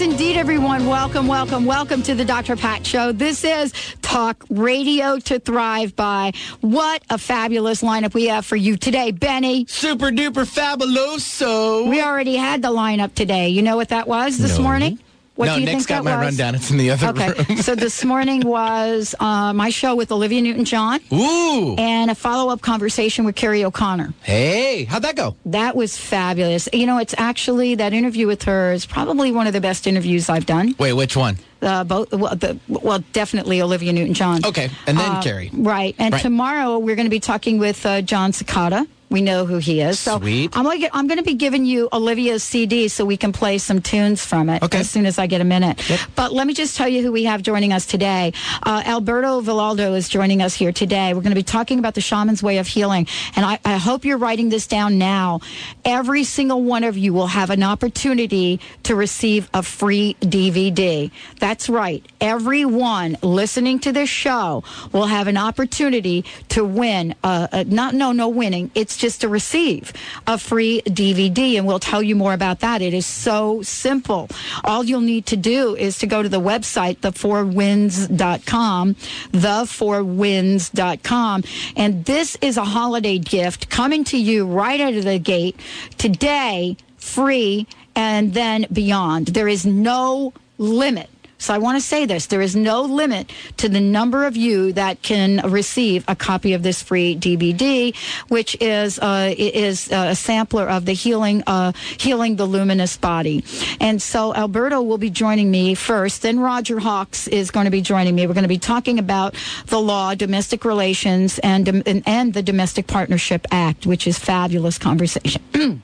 Yes, indeed, everyone. Welcome, welcome, welcome to the Dr. Pat Show. This is Talk Radio to Thrive by. What a fabulous lineup we have for you today, Benny. Super duper fabuloso. We already had the lineup today. You know what that was this No. morning? What no, do you Nick's think got that my was? rundown. It's in the other Okay, room. so this morning was uh, my show with Olivia Newton-John Ooh. and a follow-up conversation with Carrie O'Connor. Hey, how'd that go? That was fabulous. You know, it's actually that interview with her is probably one of the best interviews I've done. Wait, which one? Uh, both, well, the, well, definitely Olivia Newton-John. Okay, and then Uh, Carrie. Right, and Right. tomorrow we're going to be talking with uh, John Cicada. We know who he is. So Sweet. I'm going to I'm going to be giving you Olivia's CD so we can play some tunes from it Okay. as soon as I get a minute. Yep. But let me just tell you who we have joining us today. Uh, Alberto Villoldo is joining us here today. We're going to be talking about the shaman's way of healing, and I, I hope you're writing this down now. Every single one of you will have an opportunity to receive a free DVD. That's right. Everyone listening to this show will have an opportunity to win. Uh, uh, not no no winning. It's just to receive a free DVD, and we'll tell you more about that. It is so simple. All you'll need to do is to go to the website, thefourwinds.com, thefourwinds.com, and this is a holiday gift coming to you right out of the gate today, free, and then beyond. There is no limit. So I want to say this. There is no limit to the number of you that can receive a copy of this free DVD, which is uh, is a sampler of the healing uh, healing the luminous body. And so Alberto will be joining me first. Then Roger Hawks is going to be joining me. We're going to be talking about the law, domestic relations, and and, and the Domestic Partnership Act, which is fabulous conversation.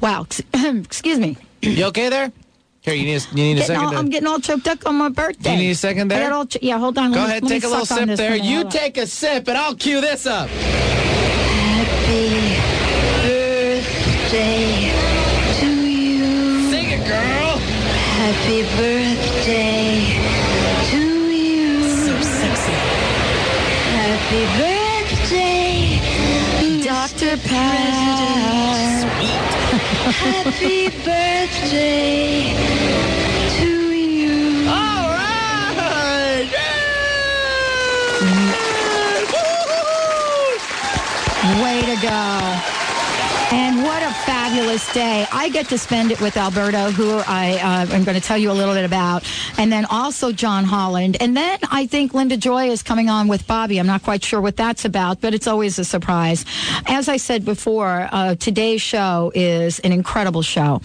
wow. Excuse me. You okay there? Here, you need a, you need a second. all, to- I'm getting all choked up on my birthday. you need a second I there? got all yeah, hold on. Go let ahead, let me take a little sip there. minute. You take a sip, and I'll cue this up. Happy birthday to you. Sing it, girl. Happy birthday to you. So sexy. Happy birthday, Happy birthday to you. All right. Way to go. And what a fabulous day. I get to spend it with Alberto, who I uh, am going to tell you a little bit about, and then also John Holland. And then I think Linda Joy is coming on with Bobby. I'm not quite sure what that's about, but it's always a surprise. As I said before, uh, today's show is an incredible show.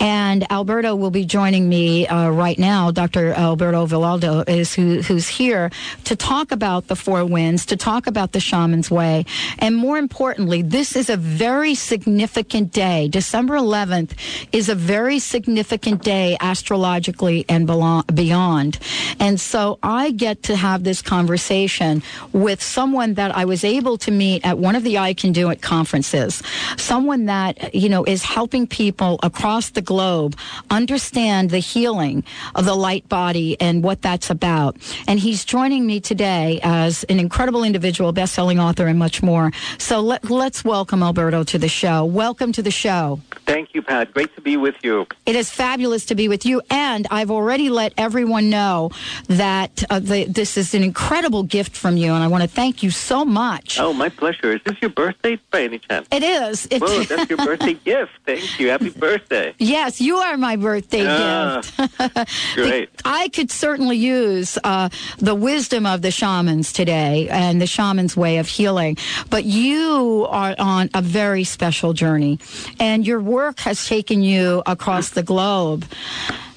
And Alberto will be joining me uh, right now. Dr. Alberto Villoldo is who, who's here to talk about the four winds, to talk about the shaman's way. And more importantly, this is a very significant day. December 11th is a very significant day astrologically and belo- beyond. And so I get to have this conversation with someone that I was able to meet at one of the I Can Do It conferences. Someone that, you know, is helping people across the globe understand the healing of the light body and what that's about. And he's joining me today as an incredible individual, best-selling author, and much more. So let, let's welcome Alberto to the show. Welcome to the show. Thank you, Pat. Great to be with you. It is fabulous to be with you, and I've already let everyone know that uh, the, this is an incredible gift from you, and I want to thank you so much. Oh, my pleasure. Is this your birthday by any chance? It is. It, Well, that's your birthday gift. Thank you. Happy birthday. yes, you are my birthday Ah, gift. Great. I could certainly use uh, the wisdom of the shamans today and the shaman's way of healing, but you are on a very special journey, and your work has taken you across the globe.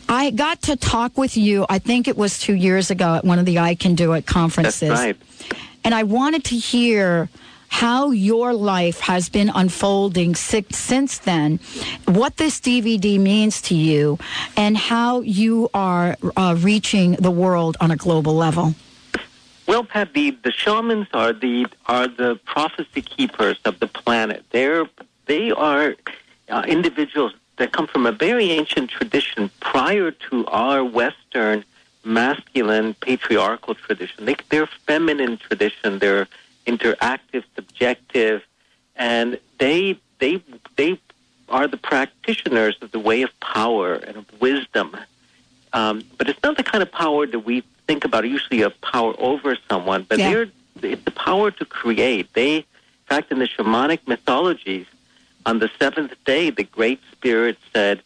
I got to talk with you, I think it was two years ago at one of the I Can Do It That's conferences. right. And I wanted to hear how your life has been unfolding since then, what this DVD means to you, and how you are uh, reaching the world on a global level. Well, Pat, the, the shamans are the are the prophecy keepers of the planet. They're they are uh, individuals that come from a very ancient tradition prior to our Western masculine patriarchal tradition. They, they're feminine tradition. They're interactive, subjective, and they they they are the practitioners of the way of power and of wisdom. Um, but it's not the kind of power that we think about. Usually, a power over someone, but Yeah. they're it's the power to create. They, in fact, in the shamanic mythologies, on the seventh day, the Great Spirit said,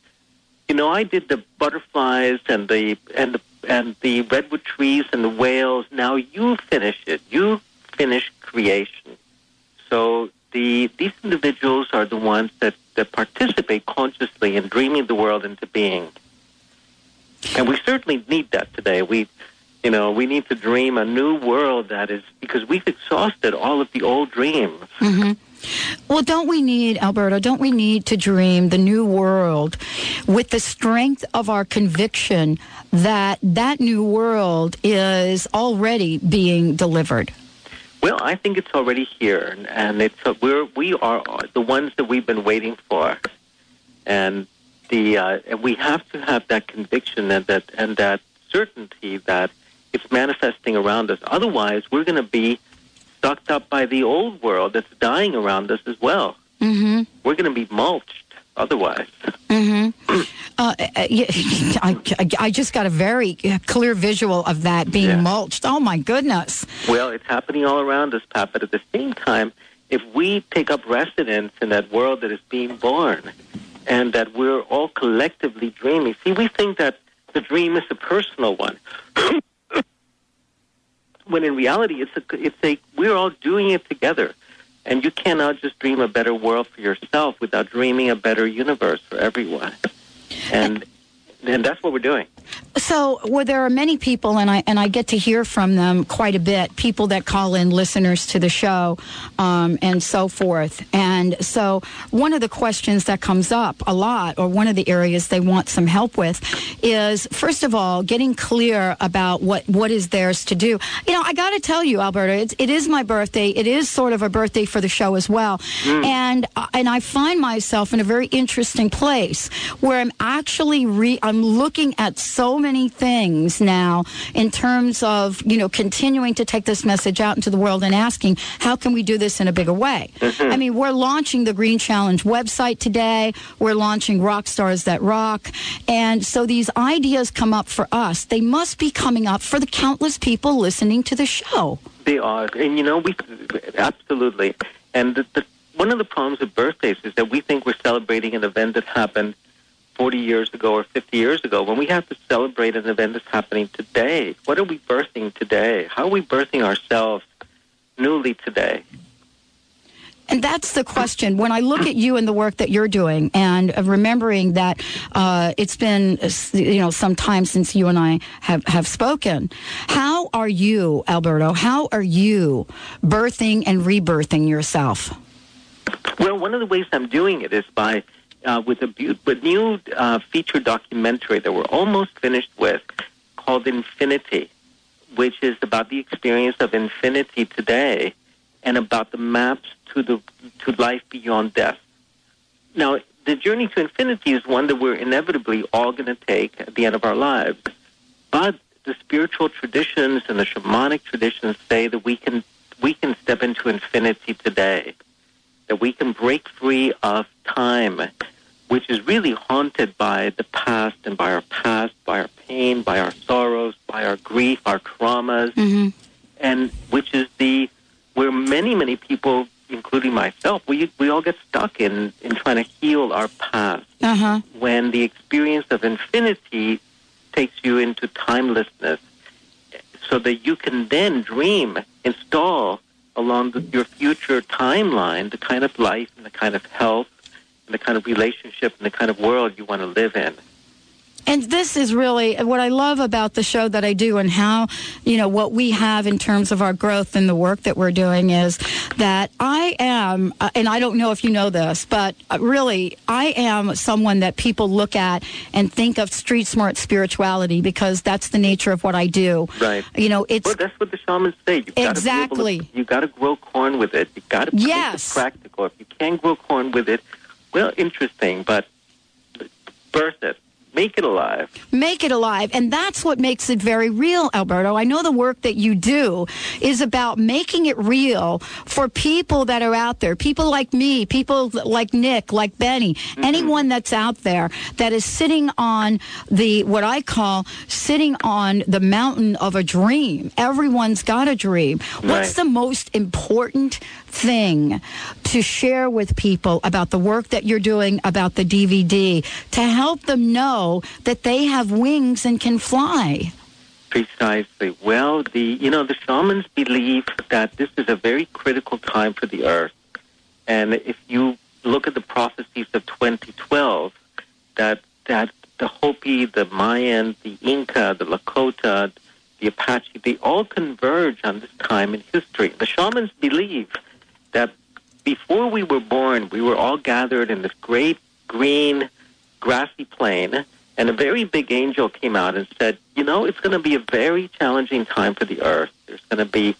"You know, I did the butterflies and the and the and the redwood trees and the whales. Now you finish it. You finish creation." So the these individuals are the ones that, that participate consciously in dreaming the world into being. And we certainly need that today. We you know, we need to dream a new world that is because we've exhausted all of the old dreams. Mm-hmm. Well, don't we need, Alberto, don't we need to dream the new world with the strength of our conviction that that new world is already being delivered? Well, I think it's already here, and, it's uh, we're we are the ones that we've been waiting for, and the uh, and we have to have that conviction and that and that certainty that it's manifesting around us. Otherwise, we're going to be sucked up by the old world that's dying around us as well. Mm-hmm. We're going to be mulched otherwise. Mm-hmm. Uh, uh, I, I- I just got a very clear visual of that being Yeah. mulched. Oh, my goodness. Well, it's happening all around us, Pat. But at the same time, if we take up residence in that world that is being born, and that we're all collectively dreaming, see, we think that the dream is a personal one. when in reality, it's a, it's a, we're all doing it together. And you cannot just dream a better world for yourself without dreaming a better universe for everyone. And, and that's what we're doing. So, well, there are many people, and I and I get to hear from them quite a bit. People that call in, listeners to the show, um, and so forth. And so, one of the questions that comes up a lot, or one of the areas they want some help with, is first of all getting clear about what what is theirs to do. You know, I got to tell you, Alberta, it's, it is my birthday. It is sort of a birthday for the show as well, and uh, and I find myself in a very interesting place where I'm actually re- I'm looking at so many things now in terms of you know continuing to take this message out into the world and asking how can we do this in a bigger way. Mm-hmm. I mean, we're launching the Green Challenge website today. We're launching Rock Stars That Rock, and so these ideas come up for us. They must be coming up for the countless people listening to the show. They are, and you know, we absolutely. And the, the, one of the problems with birthdays is that we think we're celebrating an event that happened 40 years ago or 50 years ago. When we have to celebrate an event that's happening today, what are we birthing today? How are we birthing ourselves newly today? And that's the question. When I look at you and the work that you're doing, and remembering that uh, it's been you know some time since you and I have have spoken, how are you, Alberto? How are you birthing and rebirthing yourself? Well, one of the ways I'm doing it is by uh, with a new uh, feature documentary that we're almost finished with, called Infinity, which is about the experience of infinity today, and about the maps to the to life beyond death. Now, the journey to infinity is one that we're inevitably all going to take at the end of our lives, but the spiritual traditions and the shamanic traditions say that we can we can step into infinity today that we can break free of time, which is really haunted by the past and by our past, by our pain, by our sorrows, by our grief, our traumas, Mm-hmm. and which is the where many, many people, including myself, we we all get stuck in in trying to heal our past Uh huh. when the experience of infinity takes you into timelessness so that you can then dream, install along the, your future timeline the kind of life and the kind of health and the kind of relationship and the kind of world you want to live in. And this is really what I love about the show that I do and how, you know, what we have in terms of our growth and the work that we're doing is that I am, uh, and I don't know if you know this, but uh, really, I am someone that people look at and think of street smart spirituality because that's the nature of what I do. Right. You know, it's Well, that's what the shamans say. You've gotta to- Exactly. you got to grow corn with it. You got to make Yes. it practical. If you can't grow corn with it, well, interesting, but birth it, make it alive. make it alive. And that's what makes it very real, Alberto. I know the work that you do is about making it real for people that are out there, people like me, people like Nick, like Benny, mm-hmm. anyone that's out there that is sitting on the, what I call sitting on the mountain of a dream. Everyone's got a dream. What's the most important thing to share with people about the work that you're doing about the DVD to help them know that they have wings and can fly. Precisely. Well, the you know the shamans believe that this is a very critical time for the earth, and if you look at the prophecies of 2012, that that the Hopi, the Mayan, the Inca, the Lakota, the Apache, they all converge on this time in history. The shamans believe that before we were born, we were all gathered in this great green grassy plain, and a very big angel came out and said, You know, it's going to be a very challenging time for the earth. There's going to be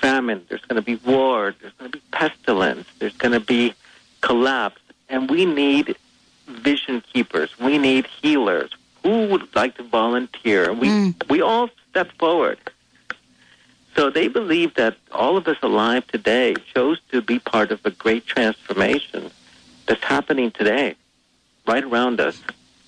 famine, there's going to be war, there's going to be pestilence, there's going to be collapse, and we need vision keepers, we need healers. Who would like to volunteer? We, Mm. we all stepped forward. So they believe that all of us alive today chose to be part of a great transformation that's happening today, right around us.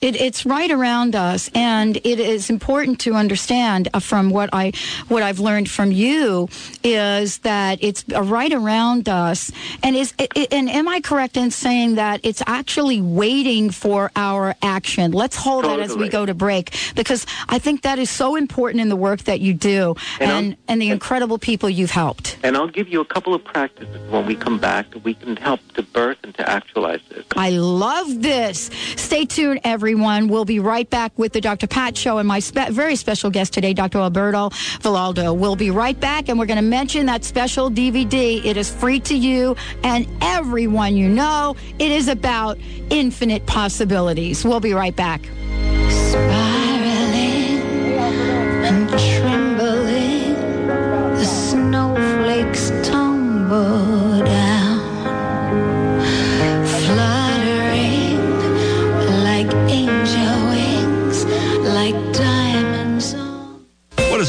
It, it's right around us, and it is important to understand uh, from what I what I've learned from you is that it's uh, right around us. And is and am I correct in saying that it's actually waiting for our action? Let's hold that as we go to break because I think that is so important in the work that you do And and and the incredible people you've helped. And I'll give you a couple of practices when we come back that we can help to birth and to actualize this. I love this. Stay tuned, everyone. We'll be right back with the Dr. Pat Show and my spe- very special guest today, Dr. Alberto Villoldo. We'll be right back, and we're going to mention that special DVD. It is free to you and everyone you know. It is about infinite possibilities. We'll be right back.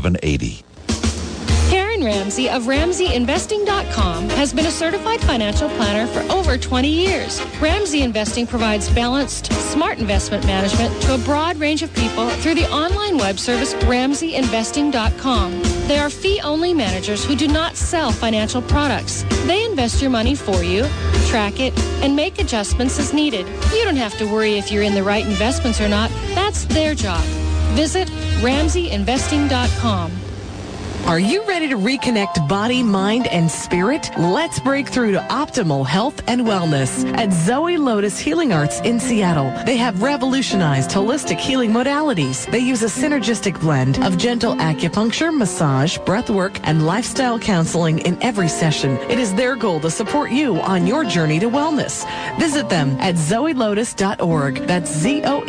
1-888-236-7780. Karen Ramsey of RamseyInvesting.com has been a certified financial planner for over 20 years. Ramsey Investing provides balanced, smart investment management to a broad range of people through the online web service RamseyInvesting.com. They are fee-only managers who do not sell financial products. They invest your money for you, track it, and make adjustments as needed. You don't have to worry if you're in the right investments or not. That's their job. Visit RamseyInvesting.com. Are you ready to reconnect body, mind, and spirit? Let's break through to optimal health and wellness at Zoe Lotus Healing Arts in Seattle. They have revolutionized holistic healing modalities. They use a synergistic blend of gentle acupuncture, massage, breath work, and lifestyle counseling in every session. It is their goal to support you on your journey to wellness. Visit them at zoelotus.org. That's Z-O-E-L-O-T-U-S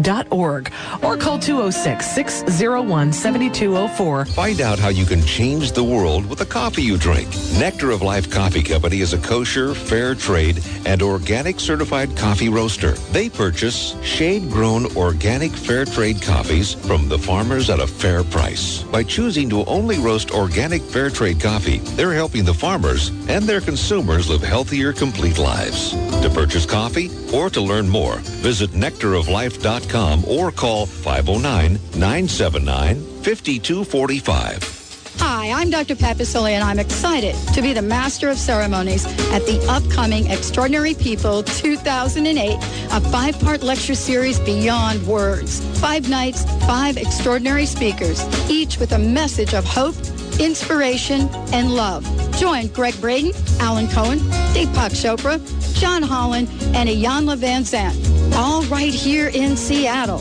dot org. Or call 206 601 72 5204. Find out how you can change the world with the coffee you drink. Nectar of Life Coffee Company is a kosher, fair trade, and organic certified coffee roaster. They purchase shade-grown organic fair trade coffees from the farmers at a fair price. By choosing to only roast organic fair trade coffee, they're helping the farmers and their consumers live healthier, complete lives. To purchase coffee or to learn more, visit nectaroflife.com or call oh 509-979-5245. Hi, I'm Dr. Pat Baccili, and I'm excited to be the Master of Ceremonies at the upcoming Extraordinary People 2008, a five-part lecture series beyond words. Five nights, five extraordinary speakers, each with a message of hope, inspiration, and love. Join Gregg Braden, Alan Cohen, Deepak Chopra, John Holland, and Iyanla Vanzant, all right here in Seattle.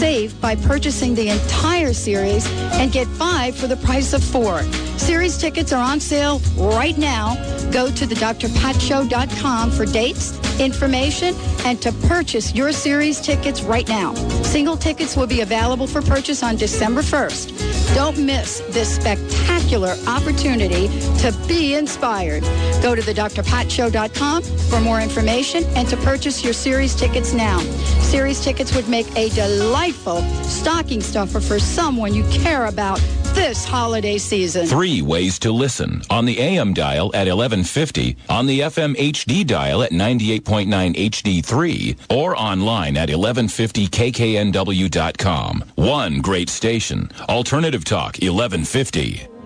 Save by purchasing the entire series and get five for the price of four. Series tickets are on sale right now. Go to the drpatshow.com for dates, information, and to purchase your series tickets right now. Single tickets will be available for purchase on December 1st. Don't miss this spectacular opportunity to be inspired. Go to thedrpatshow.com for more information and to purchase your series tickets now. Series tickets would make a delightful stocking stuffer for someone you care about this holiday season. Three ways to listen on the AM dial at 1150, on the FM HD dial at 98.9 HD3, or online at 1150kknw.com. One great station. Alternative Talk 1150.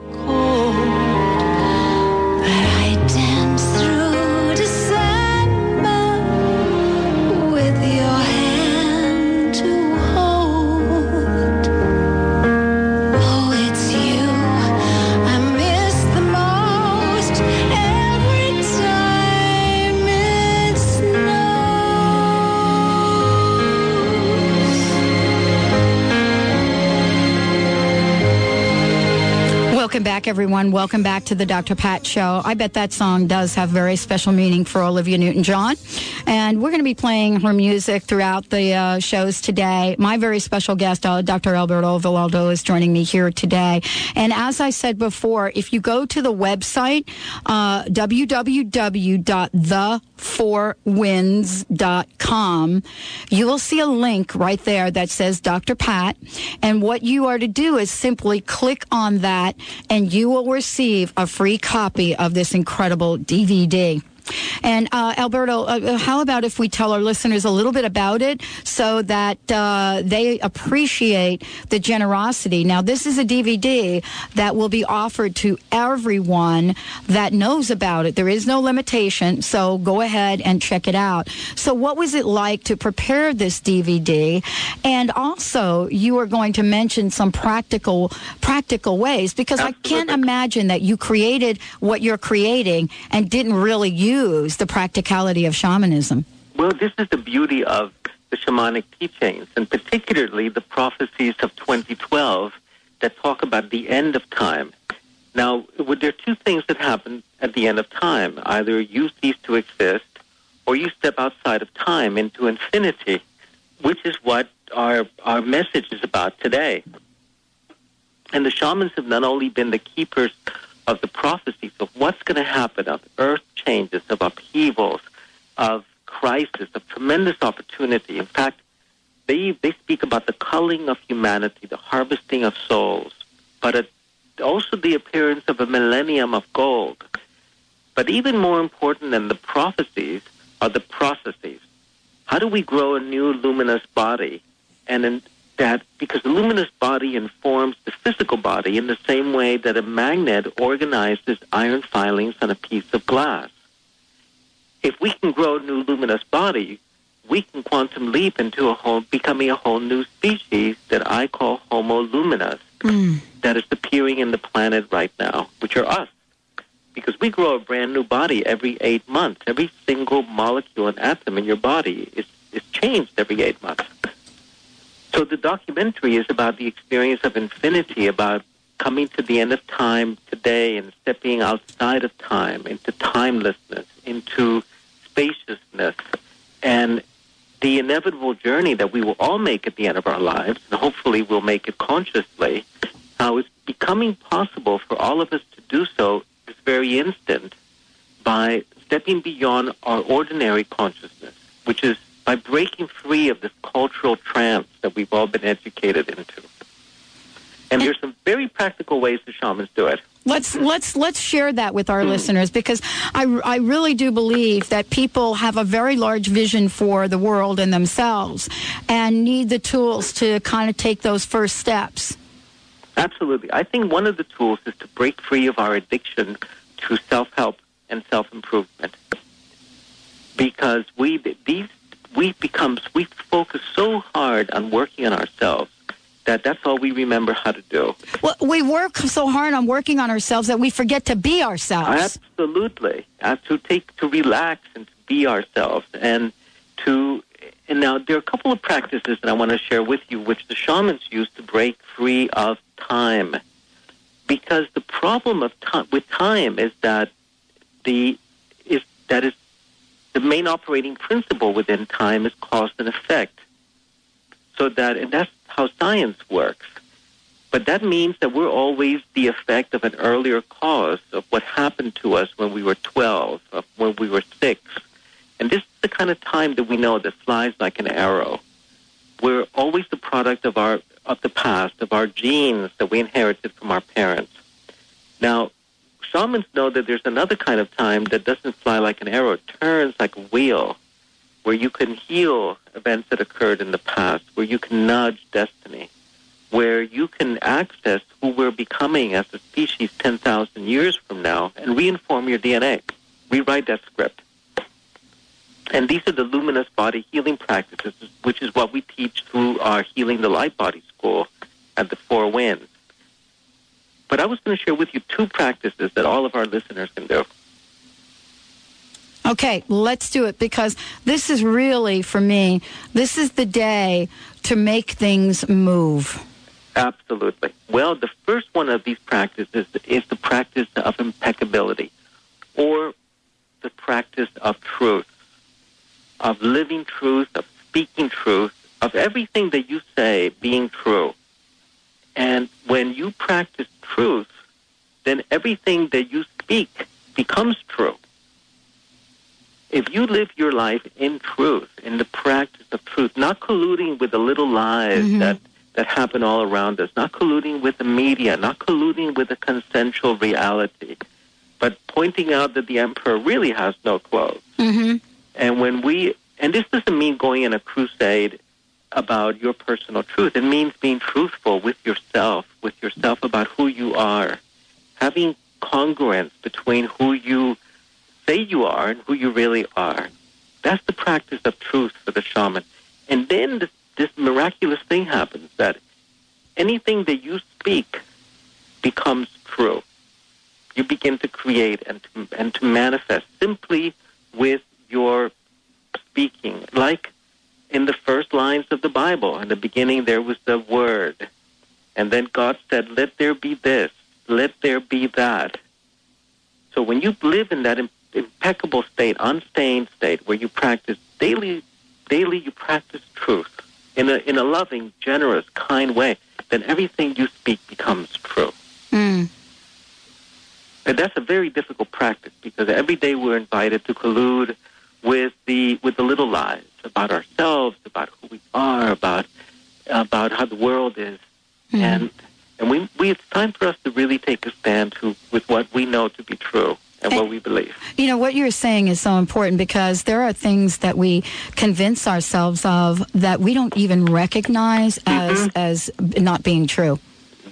Everyone. Welcome back to the Dr. Pat Show. I bet that song does have very special meaning for Olivia Newton-John. And we're going to be playing her music throughout the uh, shows today. My very special guest, uh, Dr. Alberto Villoldo, is joining me here today. And as I said before, if you go to the website, uh, www.thefourwinds.com, you will see a link right there that says Dr. Pat. And what you are to do is simply click on that and you will receive a free copy of this incredible DVD. And uh, Alberto, uh, how about if we tell our listeners a little bit about it so that uh, they appreciate the generosity? Now, this is a DVD that will be offered to everyone that knows about it. There is no limitation, so go ahead and check it out. So, what was it like to prepare this DVD? And also, you are going to mention some practical practical ways because I can't imagine that you created what you're creating and didn't really use the practicality of shamanism. Well, this is the beauty of the shamanic teachings, and particularly the prophecies of 2012 that talk about the end of time. Now, there are two things that happen at the end of time. Either you cease to exist, or you step outside of time into infinity, which is what our, our message is about today. And the shamans have not only been the keepers of the prophecies of what's going to happen, of earth changes, of upheavals, of crisis, of tremendous opportunity. In fact, they, they speak about the culling of humanity, the harvesting of souls, but it, also the appearance of a millennium of gold. But even more important than the prophecies are the processes. How do we grow a new luminous body? And that, because the luminous body informs the physical body in the same way that a magnet organizes iron filings on a piece of glass. If we can grow a new luminous body, we can quantum leap into a whole, becoming a whole new species that I call Homo luminous, hmm. that is appearing in the planet right now, which are us. Because we grow a brand new body every eight months. Every single molecule and atom in your body is, is changed every eight months. So the documentary is about the experience of infinity, about coming to the end of time today and stepping outside of time into timelessness, into spaciousness, and the inevitable journey that we will all make at the end of our lives, and hopefully we'll make it consciously, how it's becoming possible for all of us to do so this very instant by stepping beyond our ordinary consciousness, which is by breaking free of this cultural trance that we've all been educated into. And there's some very practical ways the shamans do it. Let's let's let's share that with our hmm. listeners because I, I really do believe that people have a very large vision for the world and themselves and need the tools to kind of take those first steps. Absolutely. I think one of the tools is to break free of our addiction to self-help and self-improvement. Because we these we become we focus so hard on working on ourselves that that's all we remember how to do. Well, we work so hard on working on ourselves that we forget to be ourselves. Absolutely. Uh, to take to relax and to be ourselves and to and now there are a couple of practices that I want to share with you which the shamans use to break free of time. Because the problem of time with time is that the is that is the main operating principle within time is cause and effect. So that and that's how science works. But that means that we're always the effect of an earlier cause of what happened to us when we were 12, of when we were 6. And this is the kind of time that we know that flies like an arrow. We're always the product of our of the past, of our genes that we inherited from our parents. Now, shamans know that there's another kind of time that doesn't fly like an arrow, it turns like a wheel where you can heal events that occurred in the past, where you can nudge destiny, where you can access who we're becoming as a species 10,000 years from now and reinform your DNA, rewrite that script. And these are the luminous body healing practices, which is what we teach through our Healing the Light Body School at the Four Winds. But I was going to share with you two practices that all of our listeners can do. Okay, let's do it because this is really, for me, this is the day to make things move. Absolutely. Well, the first one of these practices is the practice of impeccability or the practice of truth, of living truth, of speaking truth, of everything that you say being true. And when you practice truth, then everything that you speak becomes true. If you live your life in truth, in the practice of truth, not colluding with the little lies that, that happen all around us, not colluding with the media, not colluding with the consensual reality, but pointing out that the emperor really has no clothes. Mm-hmm. And when we, and this doesn't mean going in a crusade about your personal truth. It means being truthful with yourself, with yourself about who you are, having congruence between who you say you are and who you really are. That's the practice of truth for the shaman. And then this, this miraculous thing happens that anything that you speak becomes true. You begin to create and to, and to manifest simply with your speaking. Like in the first lines of the Bible, in the beginning there was the Word. And then God said, let there be this, let there be that. So when you live in that impeccable state, unstained state, where you practice daily, daily you practice truth in a, in a loving, generous, kind way, then everything you speak becomes true. Mm. And that's a very difficult practice because every day we're invited to collude with the with the little lies about ourselves, about who we are, about about how the world is, hmm. and and we, we it's time for us to really take a stand to with what we know to be true and what eh, we believe. You know, what you're saying is so important because there are things that we convince ourselves of that we don't even recognize as as not being true.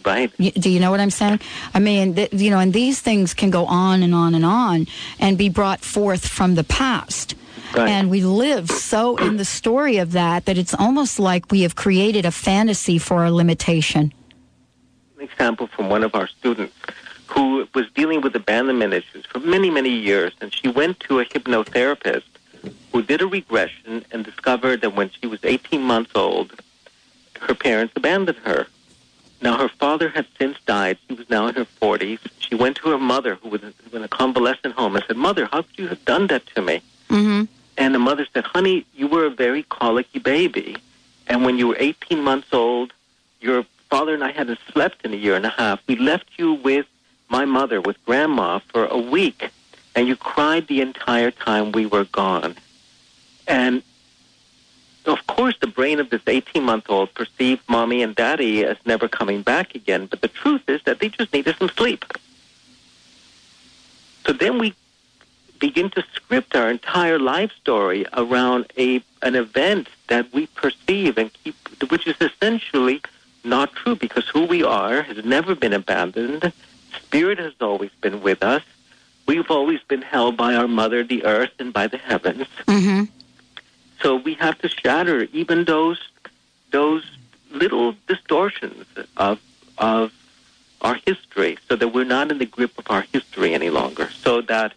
Right. Do you know what I'm saying? I mean, th- you know, and these things can go on and on and on and be brought forth from the past. Right. And we live so in the story of that that it's almost like we have created a fantasy for our limitation. An example from one of our students who was dealing with abandonment issues for many, many years, and she went to a hypnotherapist who did a regression and discovered that when she was 18 months old, her parents abandoned her. Now, her father had since died. She was now in her 40s. She went to her mother, who was in a convalescent home, and said, Mother, how could you have done that to me? Mm-hmm. And the mother said, Honey, you were a very colicky baby. And when you were 18 months old, your father and I hadn't slept in a year and a half. We left you with my mother, with grandma, for a week, and you cried the entire time we were gone. And of course, the brain of this 18 month old perceived mommy and daddy as never coming back again. But the truth is that they just needed some sleep. So then we begin to script our entire life story around a an event that we perceive and keep, which is essentially not true because who we are has never been abandoned. Spirit has always been with us. We've always been held by our mother, the earth, and by the heavens. Mm-hmm. So we have to shatter even those those little distortions of of our history, so that we're not in the grip of our history any longer. So that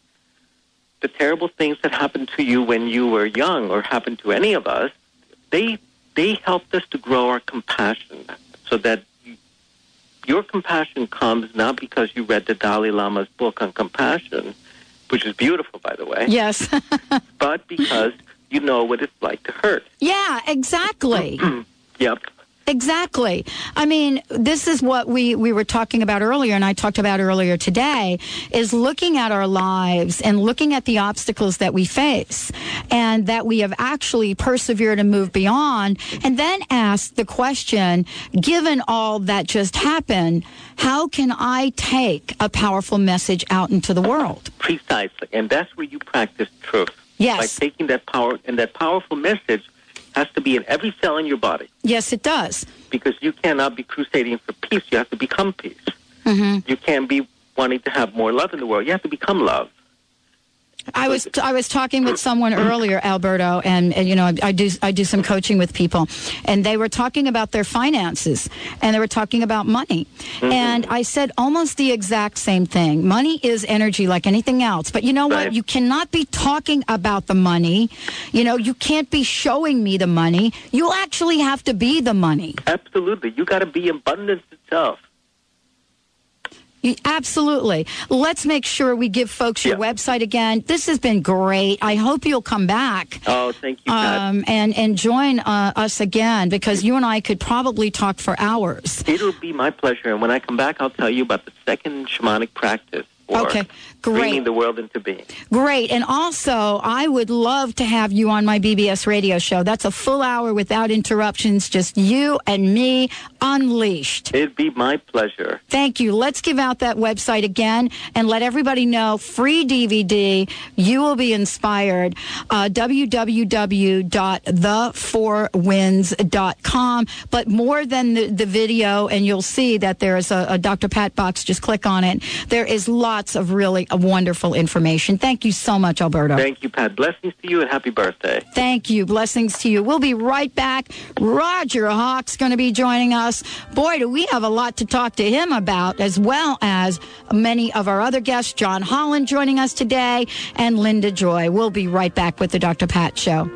the terrible things that happened to you when you were young, or happened to any of us, they they helped us to grow our compassion, so that your compassion comes not because you read the Dalai Lama's book on compassion, which is beautiful, by the way, Yes. but because you know what it's like to hurt. yeah, exactly. Yep. Exactly. I mean, this is what we, we were talking about earlier, and I talked about earlier today, is looking at our lives and looking at the obstacles that we face and that we have actually persevered and moved beyond, and then ask the question, given all that just happened, how can I take a powerful message out into the world? Precisely. And that's where you practice truth. Yes. By taking that power, and that powerful message has to be in every cell in your body Yes, it does. because you cannot be crusading for peace. You have to become peace. hmm You can't be wanting to have more love in the world. You have to become love. I was I was talking with someone earlier, Alberto, and, and you know I, I do I do some coaching with people, and they were talking about their finances, and they were talking about money, mm-hmm. and I said almost the exact same thing. Money is energy like anything else, but you know what? Right. You cannot be talking about the money. You know you can't be showing me the money. You actually have to be the money. Absolutely. You got to be abundance itself. Absolutely. Let's make sure we give folks your Yeah. website again. This has been great. I hope you'll come back. Oh, thank you, um, and and join uh, us again because you and I could probably talk for hours. It'll be my pleasure. And when I come back, I'll tell you about the second shamanic practice Okay, bringing great. the world into being. Great, and also I would love to have you on my BBS radio show. That's a full hour without interruptions, just you and me unleashed. It'd be my pleasure. Thank you. Let's give out that website again and let everybody know free DVD. You will be inspired. Uh, www.thefourwinds.com. But more than the, the video, and you'll see that there is a, a Dr. Pat box. Just click on it. There is lots of really uh, wonderful information. Thank you so much, Alberto. Thank you, Pat. Blessings to you and happy birthday. Thank you. Blessings to you. We'll be right back. Roger Hawk's going to be joining us. Boy, do we have a lot to talk to him about, as well as many of our other guests. John Holland joining us today and Linda Joy. We'll be right back with the Dr. Pat Show.